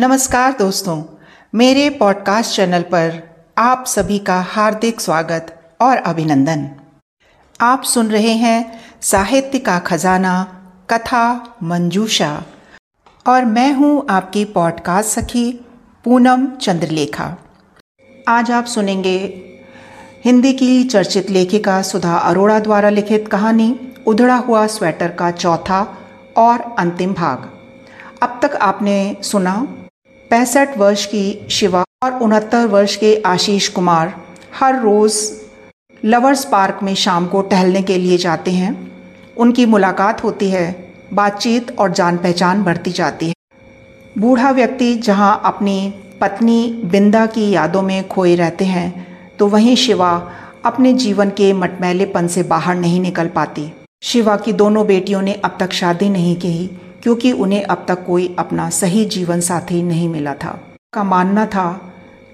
नमस्कार दोस्तों, मेरे पॉडकास्ट चैनल पर आप सभी का हार्दिक स्वागत और अभिनंदन। आप सुन रहे हैं साहित्य का खजाना, कथा मंजूषा और मैं हूँ आपकी पॉडकास्ट सखी पूनम चंद्रलेखा। आज आप सुनेंगे हिंदी की चर्चित लेखिका सुधा अरोड़ा द्वारा लिखित कहानी, उधड़ा हुआ स्वेटर का चौथा और अंतिम भाग। अब तक आपने सुना पैंसठ वर्ष की शिवा और उनहत्तर वर्ष के आशीष कुमार हर रोज़ लवर्स पार्क में शाम को टहलने के लिए जाते हैं। उनकी मुलाकात होती है, बातचीत और जान पहचान बढ़ती जाती है। बूढ़ा व्यक्ति जहाँ अपनी पत्नी बिंदा की यादों में खोए रहते हैं तो वहीं शिवा अपने जीवन के मटमैलेपन से बाहर नहीं निकल पाती। शिवा की दोनों बेटियों ने अब तक शादी नहीं की। क्योंकि उन्हें अब तक कोई अपना सही जीवन साथी नहीं मिला था। का मानना था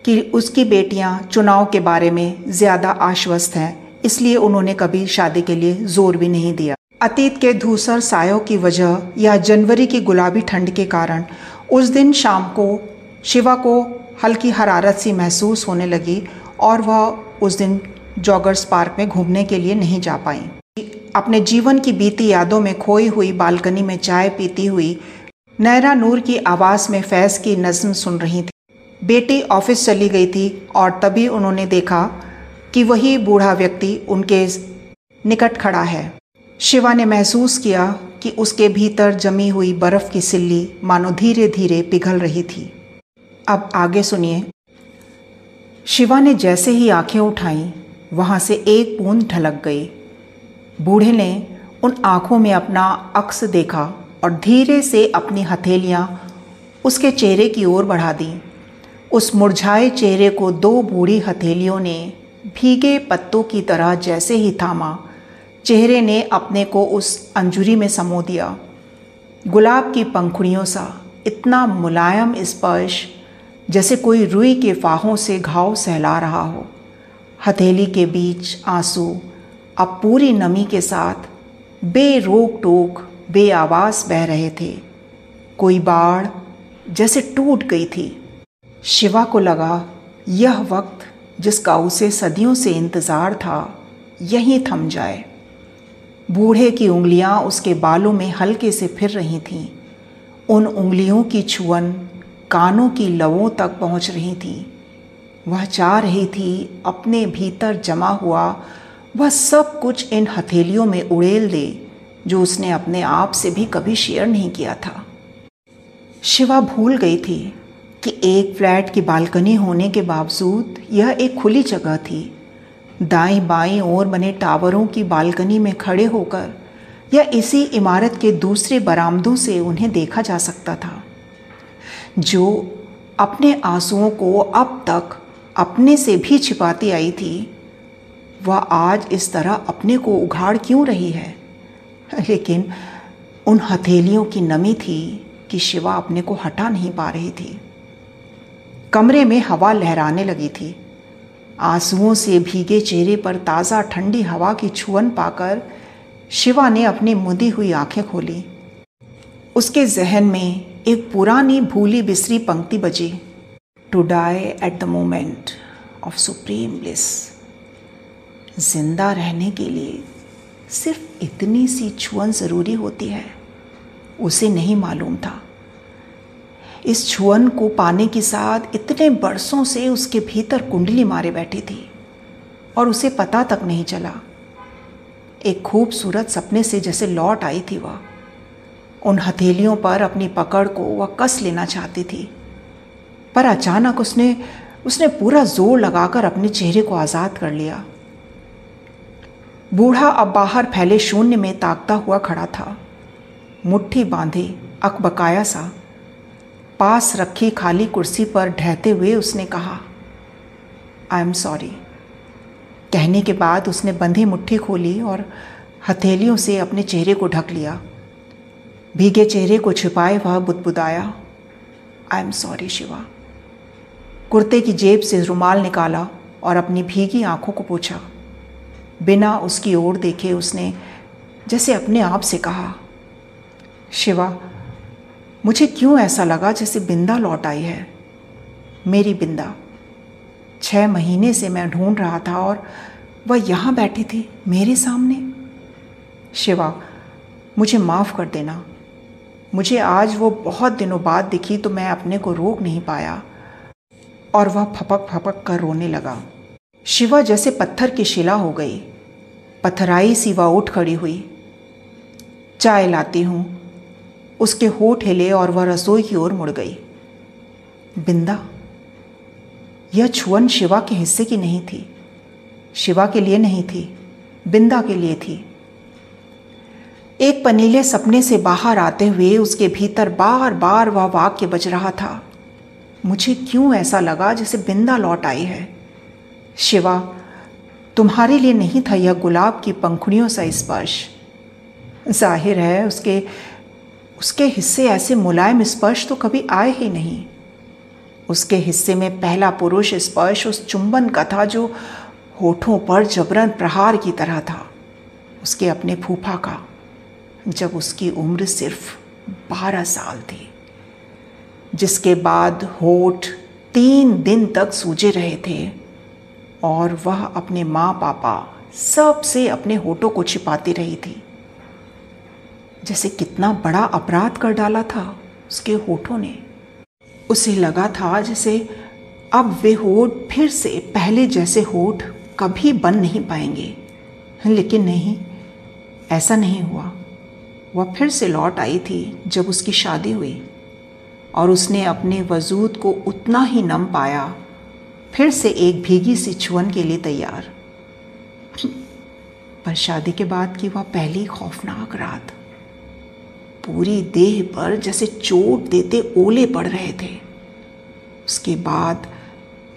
कि उसकी बेटियाँ चुनाव के बारे में ज़्यादा आश्वस्त हैं, इसलिए उन्होंने कभी शादी के लिए ज़ोर भी नहीं दिया। अतीत के धूसर सायों की वजह या जनवरी की गुलाबी ठंड के कारण उस दिन शाम को शिवा को हल्की हरारत सी महसूस होने लगी और वह उस दिन जॉगर्स पार्क में घूमने के लिए नहीं जा पाई। अपने जीवन की बीती यादों में खोई हुई बालकनी में चाय पीती हुई नैरा नूर की आवाज़ में फैज़ की नज्म सुन रही थी। बेटी ऑफ़िस चली गई थी और तभी उन्होंने देखा कि वही बूढ़ा व्यक्ति उनके निकट खड़ा है। शिवा ने महसूस किया कि उसके भीतर जमी हुई बर्फ़ की सिल्ली मानो धीरे धीरे पिघल रही थी। अब आगे सुनिए। शिवा ने जैसे ही आँखें उठाईं, वहाँ से एक बूंद ढलक गई। बूढ़े ने उन आँखों में अपना अक्स देखा और धीरे से अपनी हथेलियाँ उसके चेहरे की ओर बढ़ा दी। उस मुरझाए चेहरे को दो बूढ़ी हथेलियों ने भीगे पत्तों की तरह जैसे ही थामा। चेहरे ने अपने को उस अंजुरी में समो दिया। गुलाब की पंखुड़ियों सा इतना मुलायम स्पर्श जैसे कोई रुई के फाहों से घाव सहला रहा हो। हथेली के बीच आँसू अब पूरी नमी के साथ बेरोक टोक बे आवाज़ बह रहे थे। कोई बाढ़ जैसे टूट गई थी। शिवा को लगा, यह वक्त जिसका उसे सदियों से इंतज़ार था, यहीं थम जाए। बूढ़े की उंगलियाँ उसके बालों में हल्के से फिर रही थीं। उन उंगलियों की छुअन कानों की लवों तक पहुँच रही थी। वह चाह रही थी, अपने भीतर जमा हुआ वह सब कुछ इन हथेलियों में उड़ेल दे, जो उसने अपने आप से भी कभी शेयर नहीं किया था। शिवा भूल गई थी कि एक फ्लैट की बालकनी होने के बावजूद यह एक खुली जगह थी। दाएँ बाएँ ओर बने टावरों की बालकनी में खड़े होकर या इसी इमारत के दूसरे बरामदों से उन्हें देखा जा सकता था, जो अपने आंसुओं को अब तक अपने से भी छिपाती आई थी। वह आज इस तरह अपने को उघाड़ क्यों रही है? लेकिन उन हथेलियों की नमी थी कि शिवा अपने को हटा नहीं पा रही थी। कमरे में हवा लहराने लगी थी। आंसुओं से भीगे चेहरे पर ताज़ा ठंडी हवा की छुअन पाकर शिवा ने अपनी मुदी हुई आँखें खोली। उसके जहन में एक पुरानी भूली बिसरी पंक्ति बजी। To die at the moment of supreme bliss ज़िंदा रहने के लिए सिर्फ़ इतनी सी छुअन ज़रूरी होती है, उसे नहीं मालूम था। इस छुअन को पाने के साथ इतने बरसों से उसके भीतर कुंडली मारे बैठी थी और उसे पता तक नहीं चला। एक खूबसूरत सपने से जैसे लौट आई थी वह। उन हथेलियों पर अपनी पकड़ को वह कस लेना चाहती थी, पर अचानक उसने उसने पूरा ज़ोर लगाकर अपने चेहरे को आज़ाद कर लिया। बूढ़ा अब बाहर फैले शून्य में ताकता हुआ खड़ा था। मुट्ठी बांधे, अकबकाया सा। पास रखी खाली कुर्सी पर ढहते हुए उसने कहा आई एम सॉरी कहने के बाद उसने बंधी मुट्ठी खोली और हथेलियों से अपने चेहरे को ढक लिया। भीगे चेहरे को छिपाए वह बुदबुदाया आई एम सॉरी शिवा. कुर्ते की जेब से रुमाल निकाला और अपनी भीगी आँखों को पूछा। बिना उसकी ओर देखे उसने जैसे अपने आप से कहा, शिवा, मुझे क्यों ऐसा लगा जैसे बिंदा लौट आई है? मेरी बिंदा छः महीने से मैं ढूंढ रहा था और वह यहाँ बैठी थी मेरे सामने। शिवा, मुझे माफ़ कर देना। मुझे आज वो बहुत दिनों बाद दिखी तो मैं अपने को रोक नहीं पाया। और वह फपक फपक कर रोने लगा। शिवा जैसे पत्थर की शिला हो गई। पथराई सी वह उठ खड़ी हुई। चाय लाती हूँ। उसके होठ हिले और वह रसोई की ओर मुड़ गई। बिंदा, यह छुअन शिवा के हिस्से की नहीं थी। शिवा के लिए नहीं थी, बिंदा के लिए थी। एक पनीले सपने से बाहर आते हुए उसके भीतर बार बार वह वाक्य बज रहा था। मुझे क्यों ऐसा लगा जैसे बिंदा लौट आई है? शिवा, तुम्हारे लिए नहीं था यह गुलाब की पंखुड़ियों सा स्पर्श। ज़ाहिर है उसके उसके हिस्से ऐसे मुलायम स्पर्श तो कभी आए ही नहीं। उसके हिस्से में पहला पुरुष स्पर्श उस चुंबन का था जो होठों पर जबरन प्रहार की तरह था। उसके अपने फूफा का, जब उसकी उम्र सिर्फ़ बारह साल थी, जिसके बाद होठ तीन दिन तक सूजे रहे थे। और वह अपने माँ पापा सबसे अपने होठों को छिपाती रही थी। जैसे कितना बड़ा अपराध कर डाला था उसके होठों ने। उसे लगा था जैसे अब वे होठ फिर से पहले जैसे होठ कभी बन नहीं पाएँगे। लेकिन नहीं, ऐसा नहीं हुआ। वह फिर से लौट आई थी जब उसकी शादी हुई और उसने अपने वजूद को उतना ही नम पाया फिर से एक भीगी सी छुअन के लिए तैयार। पर शादी के बाद की वह पहली खौफनाक रात। पूरी देह पर जैसे चोट देते ओले पड़ रहे थे। उसके बाद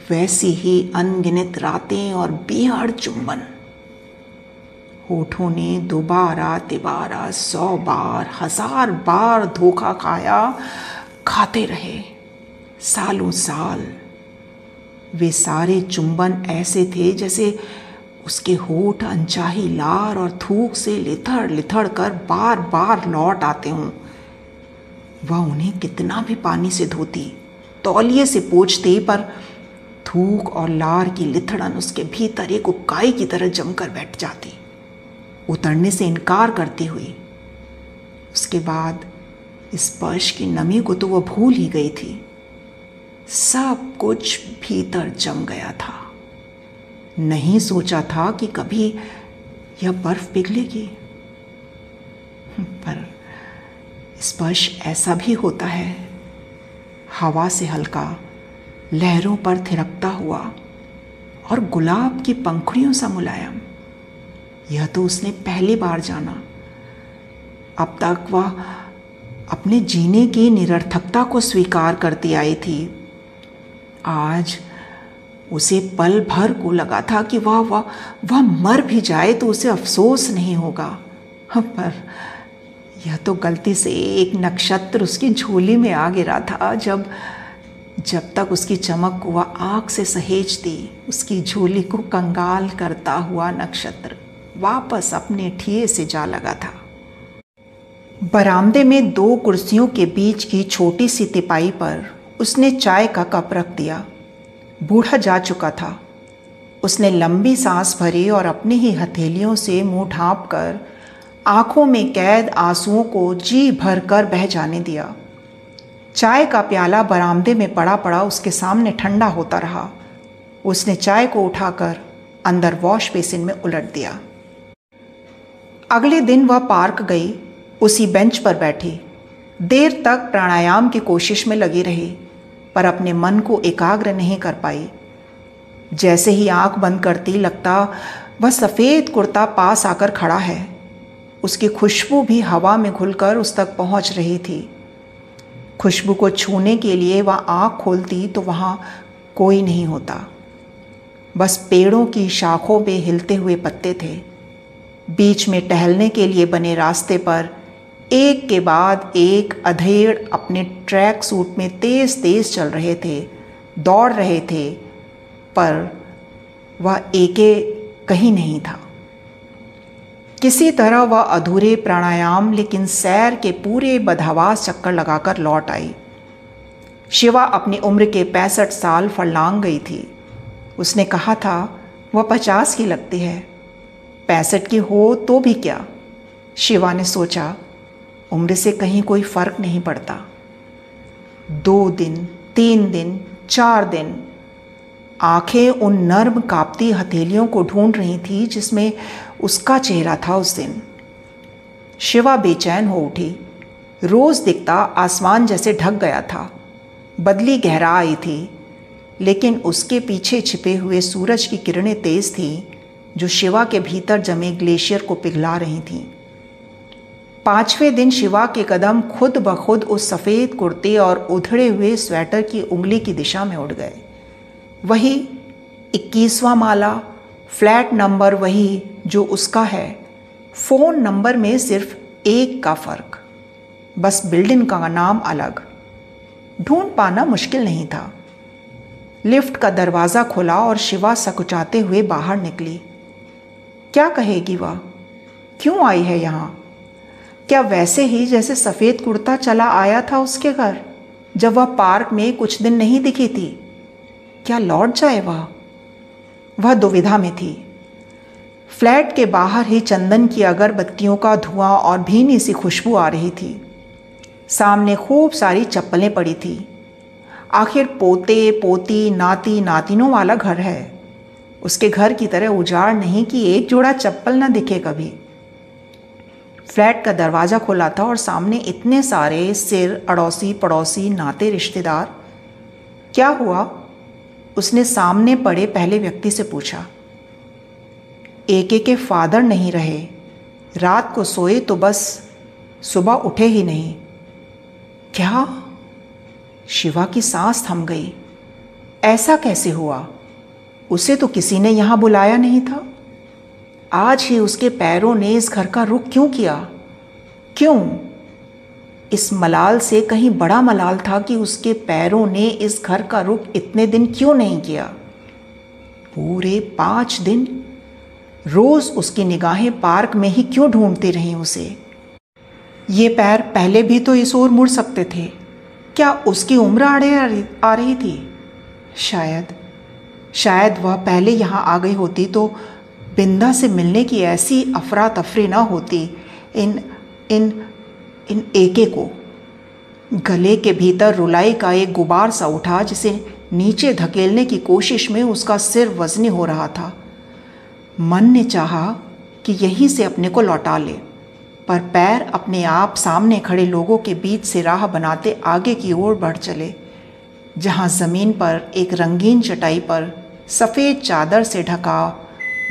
वैसी ही अनगिनत रातें और बेहद चुंबन। होठों ने दोबारा तिबारा सौ बार, हज़ार बार धोखा खाया, खाते रहे। सालों साल वे सारे चुंबन ऐसे थे जैसे उसके होठ, अनचाही लार और थूक से लिथड़ लिथड़ कर बार बार लौट आते हों। वह उन्हें कितना भी पानी से धोती, तौलिए से पोछते, पर थूक और लार की लिथड़न उसके भीतर एक उकाई की तरह जमकर बैठ जाती। उतरने से इनकार करती हुई। उसके बाद स्पर्श की नमी को तो वह भूल ही गई थी। सब कुछ भीतर जम गया था। नहीं सोचा था कि कभी यह बर्फ़ पिघलेगी। पर स्पर्श ऐसा भी होता है, हवा से हल्का, लहरों पर थिरकता हुआ और गुलाब की पंखुड़ियों सा मुलायम। यह तो उसने पहली बार जाना। अब तक वह अपने जीने की निरर्थकता को स्वीकार करती आई थी। आज उसे पल भर को लगा था कि वह वह वह, मर भी जाए तो उसे अफसोस नहीं होगा। पर यह तो गलती से एक नक्षत्र उसकी झोली में आ गिरा था। जब जब तक उसकी चमक को वह आँख से सहेजती, उसकी झोली को कंगाल करता हुआ नक्षत्र वापस अपने ठिए से जा लगा था। बरामदे में दो कुर्सियों के बीच की छोटी सी तिपाई पर उसने चाय का कप रख दिया। बूढ़ा जा चुका था। उसने लंबी सांस भरी और अपनी ही हथेलियों से मुँह ढांप कर आँखों में कैद आंसुओं को जी भर कर बह जाने दिया। चाय का प्याला बरामदे में पड़ा पड़ा उसके सामने ठंडा होता रहा। उसने चाय को उठाकर अंदर वॉश बेसिन में उलट दिया। अगले दिन वह पार्क गई, उसी बेंच पर बैठी। देर तक प्राणायाम की कोशिश में लगी रही। पर अपने मन को एकाग्र नहीं कर पाई। जैसे ही आँख बंद करती लगता, वह सफ़ेद कुर्ता पास आकर खड़ा है। उसकी खुशबू भी हवा में घुलकर उस तक पहुँच रही थी। खुशबू को छूने के लिए वह आँख खोलती तो वहाँ कोई नहीं होता। बस पेड़ों की शाखों पे हिलते हुए पत्ते थे। बीच में टहलने के लिए बने रास्ते पर एक के बाद एक अधेड़ अपने ट्रैक सूट में तेज़ तेज़ चल रहे थे, दौड़ रहे थे, पर वह एके कहीं नहीं था। किसी तरह वह अधूरे प्राणायाम, लेकिन सैर के पूरे बदहवास चक्कर लगाकर लौट आई। शिवा अपनी उम्र के पैंसठ साल फरलांग गई थी। उसने कहा था, वह पचास की लगती है। पैंसठ की हो तो भी क्या? शिवा ने सोचा उम्र से कहीं कोई फ़र्क नहीं पड़ता। दो दिन, तीन दिन, चार दिन। आँखें उन नर्म कांपती हथेलियों को ढूंढ रही थी जिसमें उसका चेहरा था उस दिन। शिवा बेचैन हो उठी। रोज दिखता आसमान जैसे ढक गया था। बदली गहरा आई थी। लेकिन उसके पीछे छिपे हुए सूरज की किरणें तेज थीं, जो शिवा के भीतर जमे ग्लेशियर को पिघला रही थीं। पाँचवें दिन शिवा के कदम खुद ब खुद उस सफ़ेद कुर्ते और उधड़े हुए स्वेटर की उंगली की दिशा में उड़ गए। वही इक्कीसवां माला, फ्लैट नंबर वही जो उसका है, फ़ोन नंबर में सिर्फ़ एक का फ़र्क। बस बिल्डिंग का नाम अलग। ढूंढ पाना मुश्किल नहीं था। लिफ्ट का दरवाज़ा खुला और शिवा सकुचाते हुए बाहर निकली। क्या कहेगी वह? क्यों आई है यहाँ? क्या वैसे ही जैसे सफ़ेद कुर्ता चला आया था उसके घर? जब वह पार्क में कुछ दिन नहीं दिखी थी, क्या लौट जाए वह? वह दुविधा में थी। फ्लैट के बाहर ही चंदन की अगरबत्तियों का धुआँ और भीनी सी खुशबू आ रही थी। सामने खूब सारी चप्पलें पड़ी थी। आखिर पोते, पोती, नाती, नातिनों वाला घर है। उसके घर की तरह उजाड़ नहीं कि एक जोड़ा चप्पल न दिखे कभी। फ्लैट का दरवाज़ा खोला था और सामने इतने सारे सिर, अड़ोसी पड़ोसी, नाते, रिश्तेदार। क्या हुआ? उसने सामने पड़े पहले व्यक्ति से पूछा। एके के फादर नहीं रहे। रात को सोए तो बस सुबह उठे ही नहीं। क्या? शिवा की सांस थम गई। ऐसा कैसे हुआ? उसे तो किसी ने यहाँ बुलाया नहीं था। आज ही उसके पैरों ने इस घर का रुख क्यों किया? क्यों? इस मलाल से कहीं बड़ा मलाल था कि उसके पैरों ने इस घर का रुख इतने दिन क्यों नहीं किया? पूरे पाँच दिन? रोज उसकी निगाहें पार्क में ही क्यों ढूंढती रहीं उसे? ये पैर पहले भी तो इस ओर मुड़ सकते थे। क्या उसकी उम्र आड़े आ रही थी? शायद। शायद वह पहले यहाँ आ गई होती तो बिंदा से मिलने की ऐसी अफरा तफरी ना होती इन इन इन एके को। गले के भीतर रुलाई का एक गुबार सा उठा जिसे नीचे धकेलने की कोशिश में उसका सिर वजनी हो रहा था। मन ने चाहा कि यहीं से अपने को लौटा ले, पर पैर अपने आप सामने खड़े लोगों के बीच से राह बनाते आगे की ओर बढ़ चले, जहाँ ज़मीन पर एक रंगीन चटाई पर सफ़ेद चादर से ढका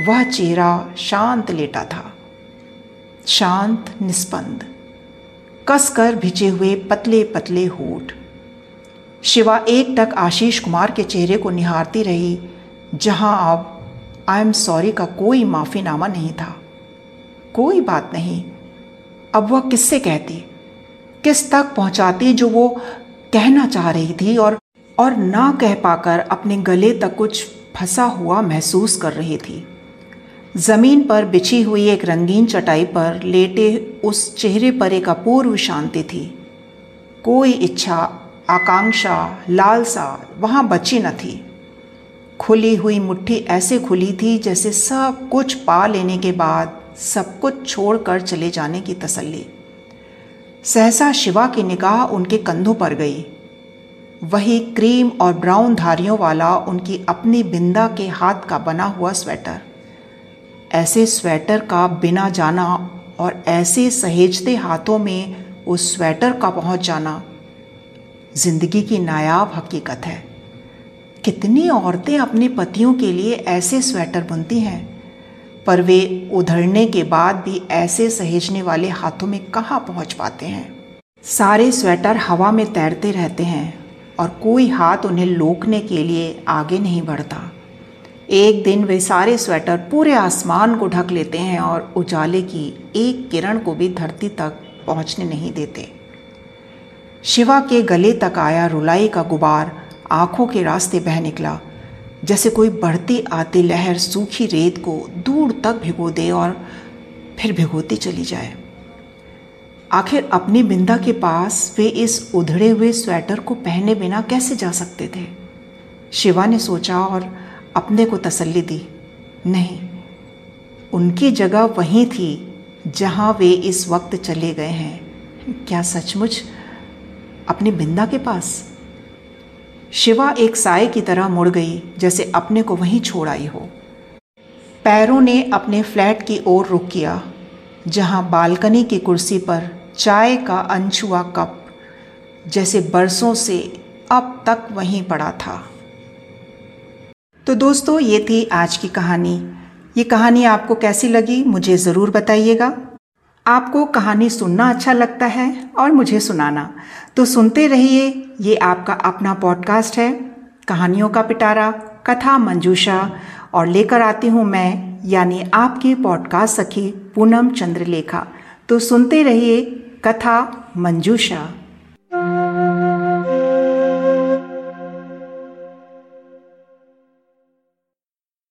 वह चेहरा शांत लेटा था। शांत निस्पंद कसकर भिजे हुए पतले पतले होठ। शिवा एक तक आशीष कुमार के चेहरे को निहारती रही, जहाँ अब आई एम सॉरी का कोई माफ़ीनामा नहीं था। कोई बात नहीं। अब वह किससे कहती? किस तक पहुंचाती जो वो कहना चाह रही थी और और ना कह पाकर अपने गले तक कुछ फंसा हुआ महसूस कर रही थी? ज़मीन पर बिछी हुई एक रंगीन चटाई पर लेटे उस चेहरे पर एक अपूर्व शांति थी। कोई इच्छा, आकांक्षा, लालसा वहाँ बची न थी। खुली हुई मुट्ठी ऐसे खुली थी जैसे सब कुछ पा लेने के बाद सब कुछ छोड़कर चले जाने की तसल्ली। सहसा शिवा की निगाह उनके कंधों पर गई। वही क्रीम और ब्राउन धारियों वाला उनकी अपनी बिंदा के हाथ का बना हुआ स्वेटर। ऐसे स्वेटर का बिना जाना और ऐसे सहेजते हाथों में उस स्वेटर का पहुँच जाना ज़िंदगी की नायाब हकीकत है। कितनी औरतें अपने पतियों के लिए ऐसे स्वेटर बुनती हैं, पर वे उधड़ने के बाद भी ऐसे सहेजने वाले हाथों में कहाँ पहुँच पाते हैं? सारे स्वेटर हवा में तैरते रहते हैं और कोई हाथ उन्हें लोकने के लिए आगे नहीं बढ़ता। एक दिन वे सारे स्वेटर पूरे आसमान को ढक लेते हैं और उजाले की एक किरण को भी धरती तक पहुँचने नहीं देते। शिवा के गले तक आया रुलाई का गुबार आँखों के रास्ते बह निकला, जैसे कोई बढ़ती आती लहर सूखी रेत को दूर तक भिगो दे और फिर भिगोती चली जाए। आखिर अपनी बिंदा के पास वे इस उधड़े हुए स्वेटर को पहने बिना कैसे जा सकते थे? शिवा ने सोचा और अपने को तसल्ली दी। नहीं, उनकी जगह वहीं थी जहाँ वे इस वक्त चले गए हैं। क्या सचमुच? अपनी बिंदा के पास? शिवा एक साय की तरह मुड़ गई, जैसे अपने को वहीं छोड़ आई हो। पैरों ने अपने फ्लैट की ओर रुक किया, जहाँ बालकनी की कुर्सी पर चाय का अनछुआ कप, जैसे बरसों से अब तक वहीं पड़ा था। तो दोस्तों, ये थी आज की कहानी। ये कहानी आपको कैसी लगी, मुझे ज़रूर बताइएगा। आपको कहानी सुनना अच्छा लगता है और मुझे सुनाना। तो सुनते रहिए, ये आपका अपना पॉडकास्ट है, कहानियों का पिटारा, कथा मंजूषा, और लेकर आती हूँ मैं, यानी आपकी पॉडकास्ट सखी पूनम चंद्रलेखा। तो सुनते रहिए, कथा मंजूषा।